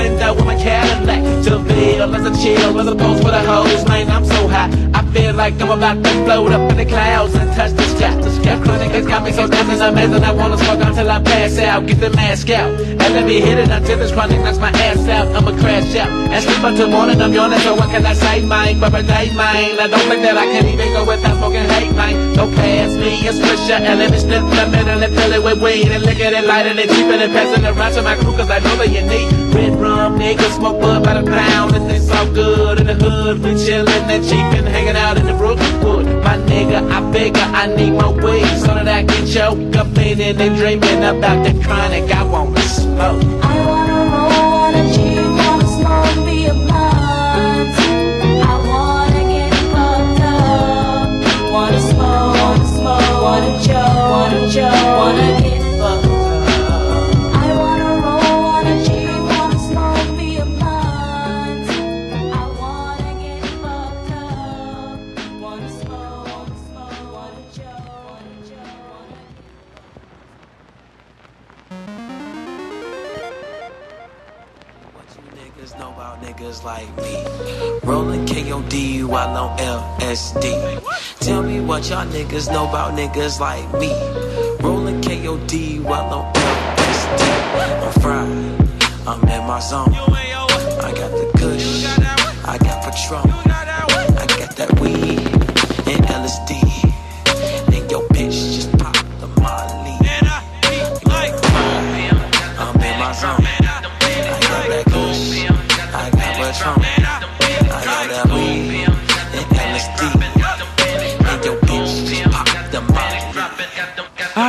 sack up with my Cadillac. To feel as a chill as opposed for the hoes, man, I'm so high. I feel like I'm about to float up in the clouds and touch the sky. The sky chronic has got me so dancing amazing. I wanna smoke until I pass out. Get the mask out and let me hit it until this chronic knocks my ass out. I'ma crash out and sleep until morning. I'm yawning, so what can I say, mine? But day, mine. I don't think that I can even go without smoking hate, mine. Don't pass me a swisher and let me slip the middle and fill it with weed and lick it and light it and cheap it and pass it around to my crew cause I know that you need red rum, niggas smoke bud by the pound and it's all good in the hood. We chillin' and cheap and hanging out in the Brookwood. My nigga, I figure I need my weed so that I can it and dreaming about the chronic I wanna smoke. Niggas like me. Rolling KOD while on LSD. I'm fried, I'm in my zone. I got the kush, I got Patron.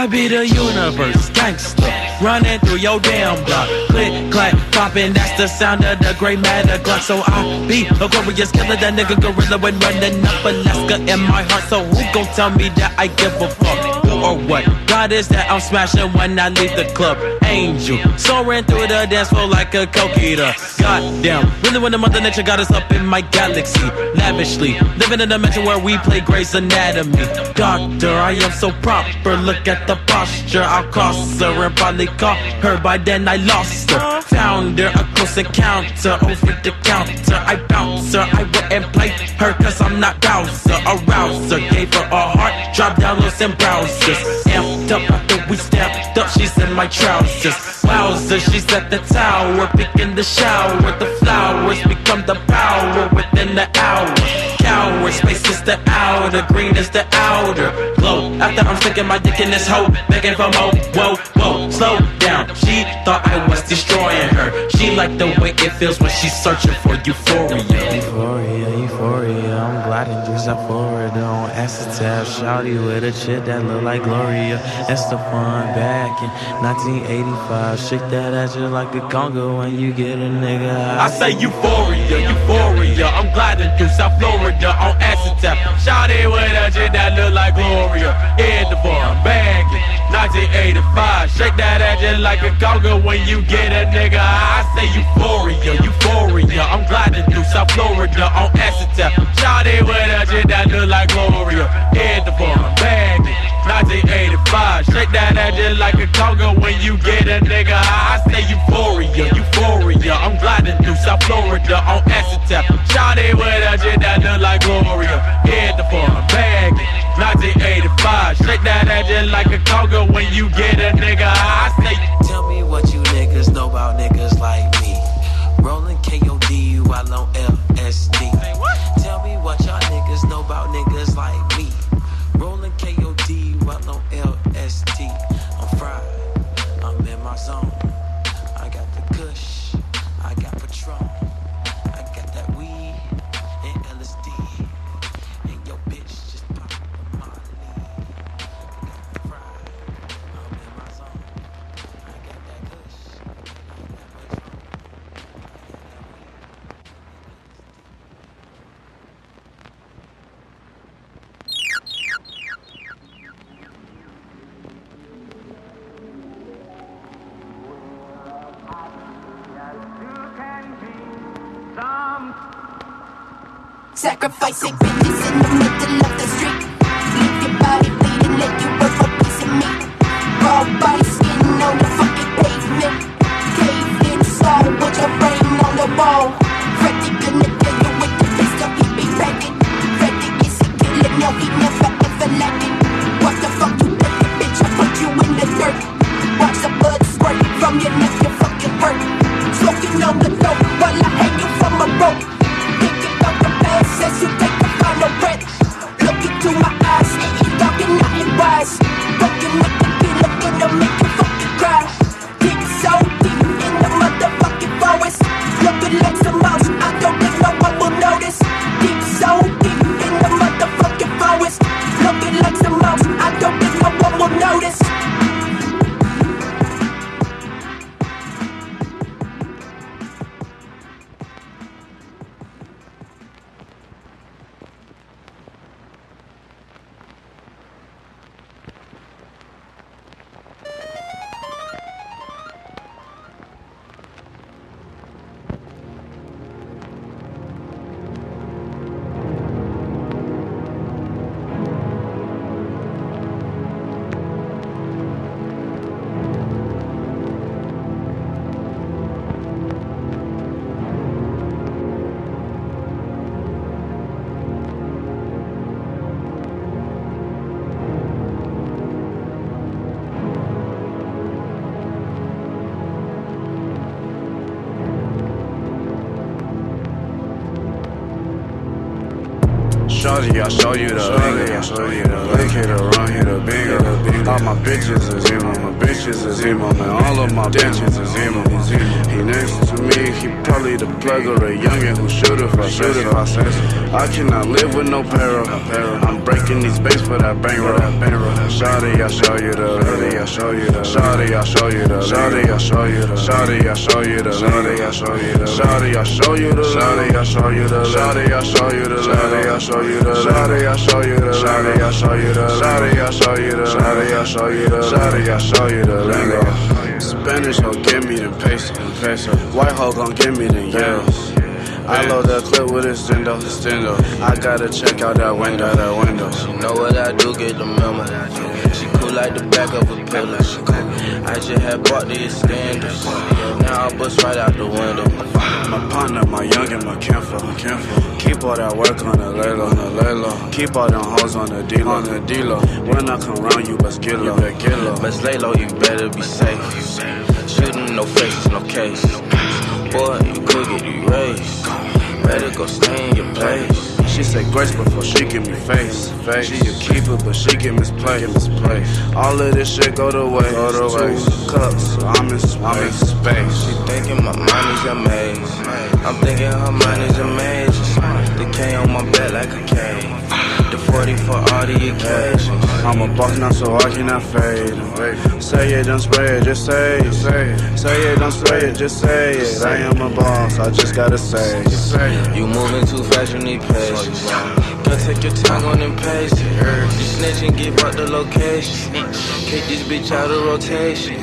I be the universe, gangster, running through your damn block. Click, clack, popping, that's the sound of the great matter Glock. So I be a glorious killer, that nigga gorilla when running up Alaska in my heart. So who gon' tell me that I give a fuck? Or what? God is that I'm smashing when I leave the club. Angel, soaring through the dance floor like a coquita. Goddamn, really when the mother nature got us up in my galaxy, lavishly living in a dimension where we play Grey's Anatomy. Doctor, I am so proper. Look at the posture. I'll cross her and probably call her. By then I lost her. Found her a close encounter over the counter. I bounce her. I wouldn't play her cause I'm not Bowser. Arouser gave her a heart. Drop downloads and browsers. Amped up after we stepped up. She's in my trousers. Wowzer, she's at the tower. Picking the shower. The flowers become the power within the hour. Coward, space is the outer, green is the outer. Glow after I'm sticking my dick in this hole, begging for more. Whoa, whoa, slow down. She thought I was destroying her. She liked the way it feels when she's searching for euphoria. Euphoria, euphoria, I'm gliding through South Florida on acetab. Shouty with a chick that look like Gloria. Estefan back in 1985. Shake that ass just like a conga when you get a nigga high. I say euphoria, euphoria. I'm gliding through South Florida on acetab. Shawty with a chick that look like Gloria. Bar, bagging. 1985. Shake that ass just like a conga when you get a nigga. I say euphoria, euphoria. I'm gliding through South Florida on acetab. Shawty with a chick that look like Gloria. In the like a conga when you get a nigga. high. I say euphoria, euphoria. I'm gliding through South Florida on acetab. Shawty with a chick that look like Gloria. In the bar, bagging. 1985. Shake that ass just like a conga when you get a nigga. high. I say Tell me what you niggas know about niggas like me. Rolling KOD while on LSD. Tell me what y'all niggas know about niggas like me. Rolling KOD while on LSD. Sacrificing bitches in the middle of the street. Leave your body bleeding, let you work for piece of meat. Raw body skin on the fucking pavement. Caved in stone with your brain on the wall. Freddy gonna kill you with the pistol he be packing. Freddy is a killer, no he never Shorty, I show you the Shorty, I show you the lick hit around here, the bigger. All my bitches is emo, my bitches is emo, man. All of my bitches is emo. He next to me, he probably the plug or a youngin' who shoot if I shoot if I so. I cannot live with no peril. I'm breaking these banks for that bankroll. Shorty, I show you the Shorty, I show you the Shorty, I show you the Shorty, I show you the Shorty, I show you the Shorty, I show you the Shorty, I show you the Shorty, I show you the Shorty, I show you the Shorty, I show you the Shorty, I show you the Shorty, I show you the Shorty, I show you the Shorty, I show you the Shorty, I show you the lingo. Spanish hoe give me the peso, peso. White hoe gon' give me the euros. I load the clip with a stendo, stendo. I gotta check out that window, that window. She know what I do, get the memo. She cool like the back of a pillow. I just had bought the extenders. Now I bust right out the window. My partner, my youngin', my kinfo. Keep all that work on the lay low, on the lay low. Keep all them hoes on the D-Lo, on the D-Lo. When I come round, you best get low, get low. Let's lay low, you better be safe. Shooting no faces, no case. Boy, you could get erased. Better go stay in your place. She said grace before she give me face. face. She a keeper, but she get misplaced. All of this shit go to waste. Go to waste. Two cups, so I'm in space. I'm in space. She thinking my mind is a maze. I'm thinking her mind is a maze. The K on my back like a. The 40 for all the occasions. I'm a boss now, so I cannot fade. Say it, don't spray it, just say it. Say it, don't spray it, just say it. I am a boss, I just gotta say it. You moving too fast, you need patience. Gotta take your time on them pages. You snitch and give up the location. Kick this bitch out of rotation.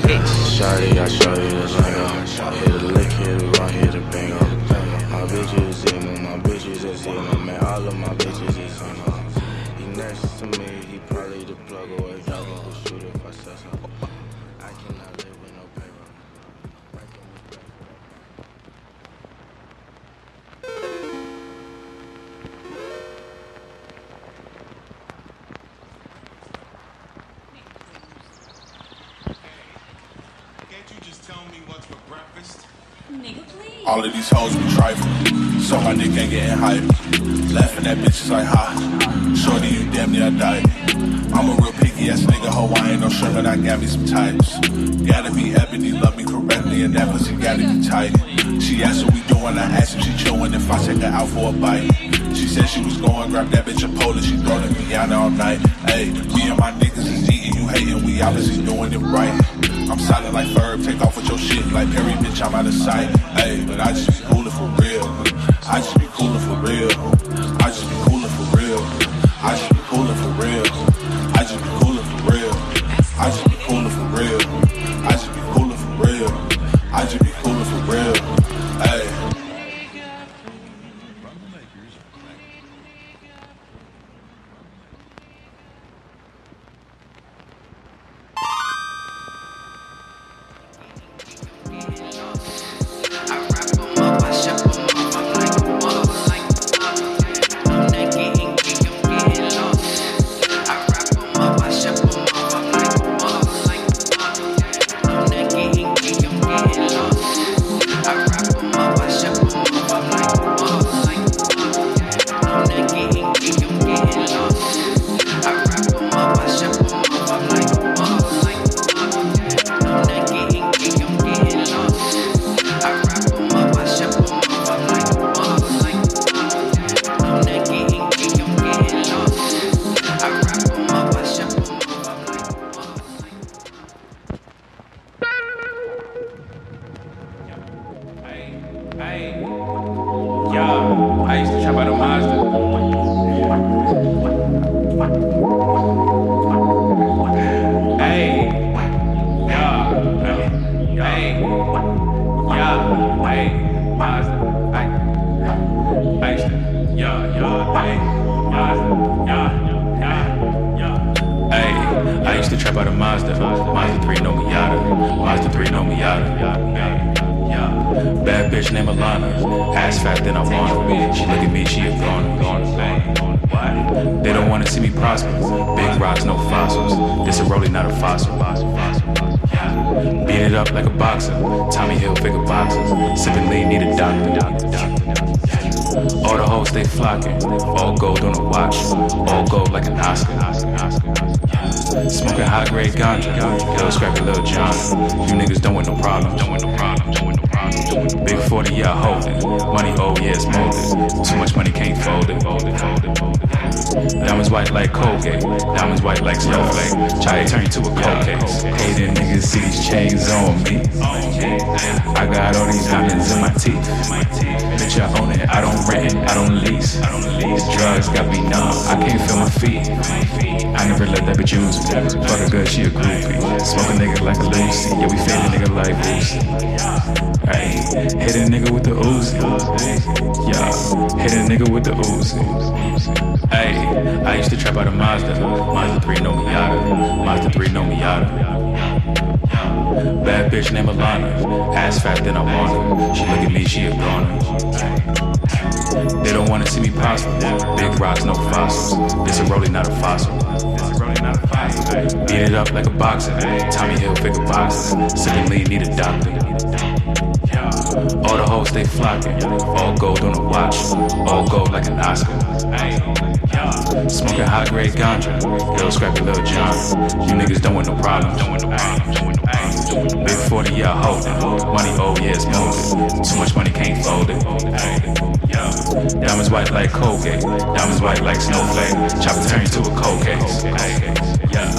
Shawty, I show you the lingo. Hit a lick, hit a run, hit a bingo. All of these hoes be trifle, so my dick ain't getting hype. Laughing at bitches like ha, shorty you damn near died. I'm a real picky ass nigga, Hawaiian, no shirt, but I got me some types. Gotta be ebony, love me correctly, and that pussy gotta be tight. She asked what we doing, I asked if she chillin' if I take her out for a bite. She said she was going, grab that bitch a pole she throwing me out all night. Hey, me and my niggas is eating, you hating, we obviously doing it right. I'm silent like Ferb, take off with your shit like Perry, bitch, I'm out of sight. Hey, but I just be coolin' for real. I just be coolin' for real. I just be coolin' for real. I just be coolin' for real. I just be coolin' Out a Mazda. Mazda 3, no Miata. Mazda 3, no Miata. Yeah. Bad bitch named Alana. Ass fat than I want her. She look at me, she a goner. They don't wanna see me prosper. Big rocks, no fossils. This a rolling, not a fossil. Beat it up like a boxer. Tommy Hilfiger boxes. Sipping lean, need a doctor. All the hoes they flocking. All gold on a watch. All gold like an Oscar. High grade ganja. Little scrappy little John. You niggas don't want no problems. Don't want no problems. Don't want no problems. Big 40, yeah, holding. Money, oh, yeah, it's molded. Too much money can't fold it. Fold it, fold it, fold it. Diamonds white like Colgate. Diamonds white like Snowflake. Try to turn you to a cold case. Hating niggas see these chains on me. I got all these diamonds in my teeth. Bitch, I own it. I don't rent. I don't lease. Drugs got me numb. I can't feel my feet. I never let that bitch use me. Fuck a good, she a groupie. Smoke a nigga like a Lucy. Yeah, we fade a nigga like Boosie. Hey, hit a nigga with the Uzi. Yeah, hit a nigga with the Uzi. I used to trap out a Mazda. Mazda 3, no Miata. Mazda 3, no Miata. Bad bitch named Alana. Ass fat than I want her. She look at me, she a goner. They don't wanna see me prosper. Big rocks, no fossils. This a rolling, not a fossil. Beat it up like a boxer. Tommy Hilfiger boxes. Sipping lean, need a doctor. All the hoes they flocking. All gold on the watch. All gold like an Oscar. Smoking high grade ganja. Little scrappy little John. You niggas don't want no problems. Big 40, yeah, holding. Money, oh, yeah, it's moving. Too much money can't fold it. Diamonds white like Colgate. Diamonds white like Snowflake. Chopper turns to a cold case. Yeah.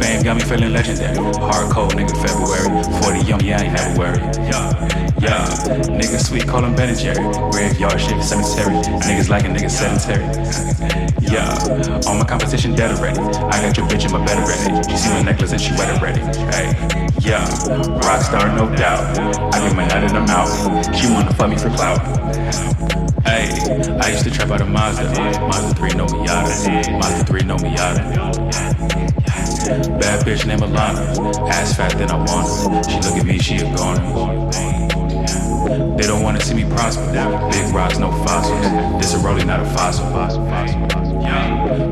Fame got me feeling legendary. Hard cold nigga February. 40 young, yeah, I ain't never worried. Yeah. Niggas sweet, call him Ben and Jerry. Graveyard shit, cemetery. Niggas like a nigga sedentary. Yeah. All my competition dead already. I got your bitch in my bed already. She see my necklace and she wet already. Hey. Yeah. Rockstar, no doubt. I get my nut in I'm out. She wanna fuck me for clout. Hey, I used to trap out a Mazda. Mazda 3, no Miata. Mazda 3, no Miata. Bad bitch named Alana. Ass fat than I want her. She look at me, she a goner. They don't wanna see me prosper. Big rocks, no fossils. This a rolling, not a fossil.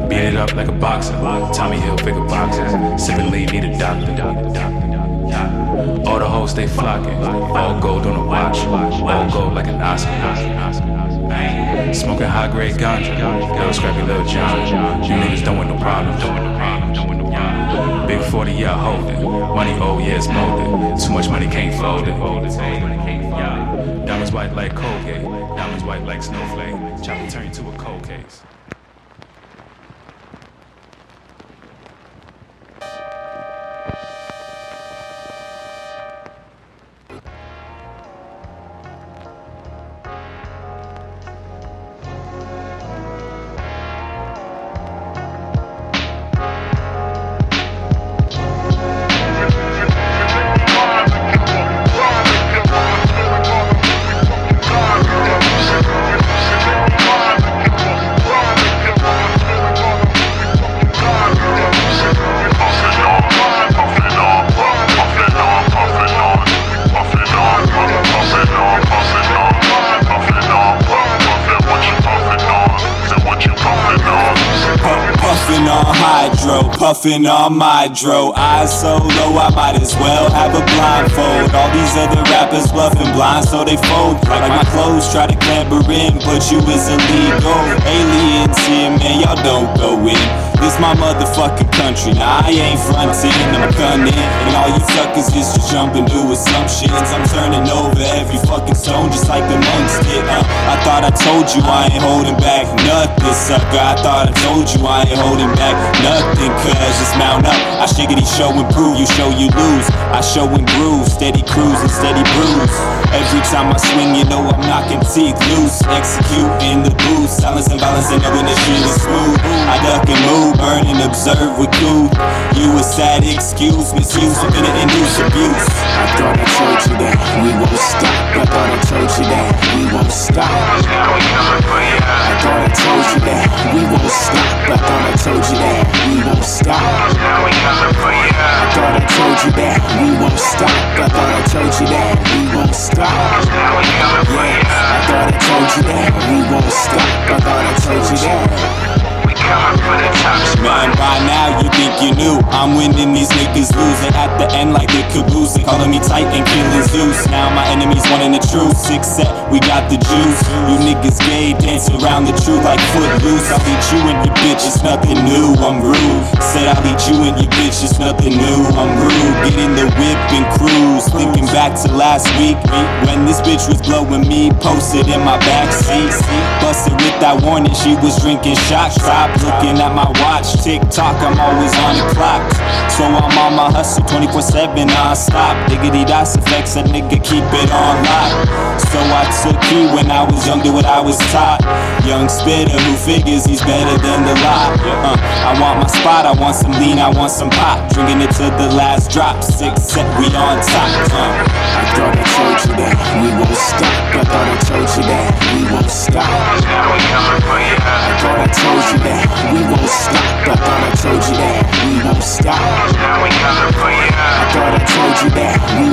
Beat it up like a boxer. Tommy Hilfiger boxes. Sipping lean, need a doctor. All the hoes they flocking. All gold on the watch. All gold like an Oscar. Smoking high grade ganja. Little scrappy little John. You niggas don't want no problems. Big 40, yeah, holding. Money, oh, yeah, it's molded. Too much money can't fold it. Diamonds white like Colgate. Diamonds white like Snowflake. Chopper turn you to a cold case. Hydro, puffin' on my dro. Eyes so low, I might as well have a blindfold. All these other rappers bluffing blind, so they fold. Like my clothes, try to clamber in, but you is illegal. Aliens here, man, y'all don't go in. This my motherfucking country. Nah, I ain't frontin', I'm gunning. And all you suckers is just jumping to assumptions. I'm turning over every fucking stone just like the monks did. Uh, I thought I told told you I ain't holding back nothing, sucker. I thought I told you I ain't holding back nothing, cuz just mount up. I shiggity show and prove, you show you lose. I show and groove, steady cruise and steady bruise. Every time I swing, you know I'm knocking teeth loose. Execute in the booth, silence and violence, and knowing this shit is smooth. I duck and move, burn and observe with cool. You a sad excuse, misuse, infinite induce abuse. I thought I told you that we won't stop. I thought I told you that we won't stop. I thought I told you that we won't stop. I thought I told you that we won't stop. Told you that we won't stop. I thought I told you that we won't stop. Yeah, I thought I told you that we won't stop. I thought I told you that. Man, by now you think you knew. I'm winning, these niggas losing. At the end like the caboose They calling me tight and killing Zeus. Now my enemies wanting the truth. Six set, we got the juice. You niggas gay, dance around the truth like footloose. I'll you and your bitch, it's nothing new, I'm rude. Said I'll eat you and your bitch, it's nothing new, I'm rude. Get in the whip and cruise. Thinking back to last week. When this bitch was blowing me Posted in my backseat. Busted with that warning, she was drinking shots. Stop looking at my watch, tick tock, I'm always on the clock. So I'm on my hustle 24 7 non stop. Diggity dots effects, a nigga keep it on lock. So I took heed when I was young, do what I was taught. Young spitter who figures he's better than the lot. Uh, I want my spot, I want some lean, I want some pop. Drinking it to the last drop, six set, we on top. Uh. I thought I told you that we won't stop. I thought I told you that we won't stop. I thought I told you that we won't stop. I thought I told you that we won't stop. Now we gotta go I thought I told you that we